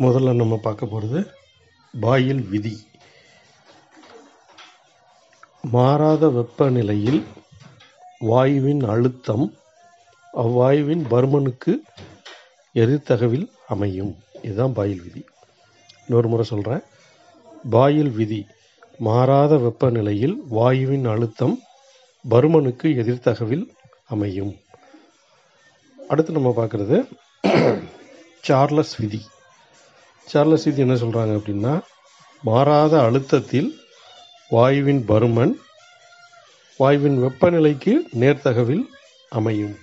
முதல்ல நம்ம பார்க்க போகிறது பாயில் விதி. மாறாத வெப்பநிலையில் வாயுவின் அழுத்தம் அவ்வாயுவின் பருமனுக்கு எதிர்த்தகவில் அமையும். இதுதான் பாயில் விதி. இன்னொரு முறை சொல்கிறேன் பாயில் விதி. மாறாத வெப்பநிலையில் வாயுவின் அழுத்தம் பருமனுக்கு எதிர்த்தகவில் அமையும். அடுத்து நம்ம பார்க்குறது சார்லஸ் விதி. சார்லஸ் விதி என்ன சொல்கிறாங்க அப்படின்னா மாறாத அழுத்தத்தில் வாயுவின் பருமன் வாயுவின் வெப்பநிலைக்கு நேர்த்தகவில் அமையும்.